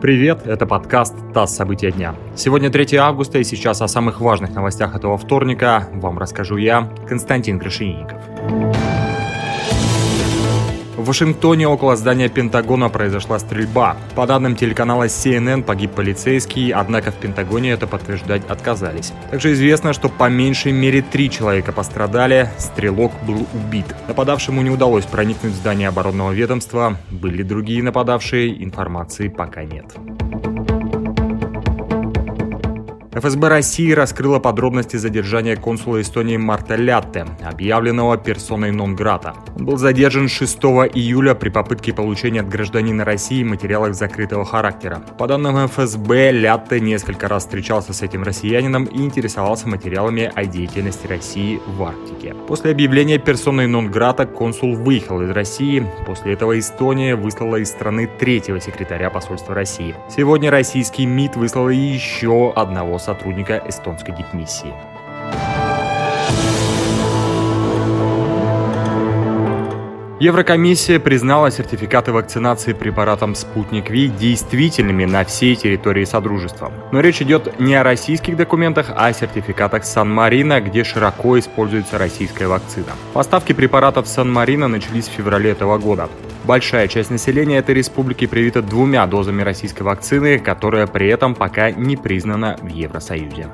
Привет, это подкаст «ТАСС. События дня». Сегодня 3 августа, и сейчас о самых важных новостях этого вторника вам расскажу я, Константин Крашенинников. В Вашингтоне около здания Пентагона произошла стрельба. По данным телеканала CNN погиб полицейский, однако в Пентагоне это подтверждать отказались. Также известно, что по меньшей мере три человека пострадали, стрелок был убит. Нападавшему не удалось проникнуть в здание оборонного ведомства. Были другие нападавшие, информации пока нет. ФСБ России раскрыла подробности задержания консула Эстонии Марта Лятте, объявленного персоной нон-грата. Он был задержан 6 июля при попытке получения от гражданина России материалов закрытого характера. По данным ФСБ, Лятте несколько раз встречался с этим россиянином и интересовался материалами о деятельности России в Арктике. После объявления персоной нон-грата консул выехал из России. После этого Эстония выслала из страны третьего секретаря посольства России. Сегодня российский МИД выслал еще одного сотрудника эстонской дипмиссии. Еврокомиссия признала сертификаты вакцинации препаратом «Спутник Ви» действительными на всей территории Содружества. Но речь идет не о российских документах, а о сертификатах Сан-Марино, где широко используется российская вакцина. Поставки препаратов Сан-Марино начались в феврале этого года. Большая часть населения этой республики привита двумя дозами российской вакцины, которая при этом пока не признана в Евросоюзе.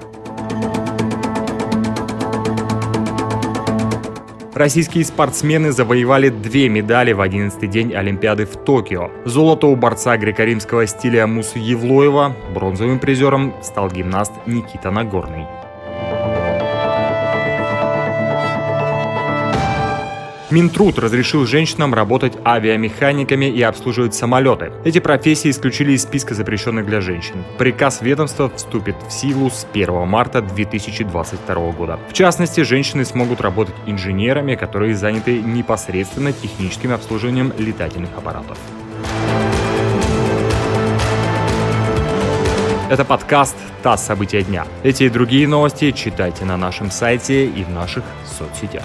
Российские спортсмены завоевали две медали в 11-й день Олимпиады в Токио. Золото у борца греко-римского стиля Мусы Евлоева, бронзовым призером стал гимнаст Никита Нагорный. Минтруд разрешил женщинам работать авиамеханиками и обслуживать самолеты. Эти профессии исключили из списка запрещенных для женщин. Приказ ведомства вступит в силу с 1 марта 2022 года. В частности, женщины смогут работать инженерами, которые заняты непосредственно техническим обслуживанием летательных аппаратов. Это подкаст «ТАСС. События дня». Эти и другие новости читайте на нашем сайте и в наших соцсетях.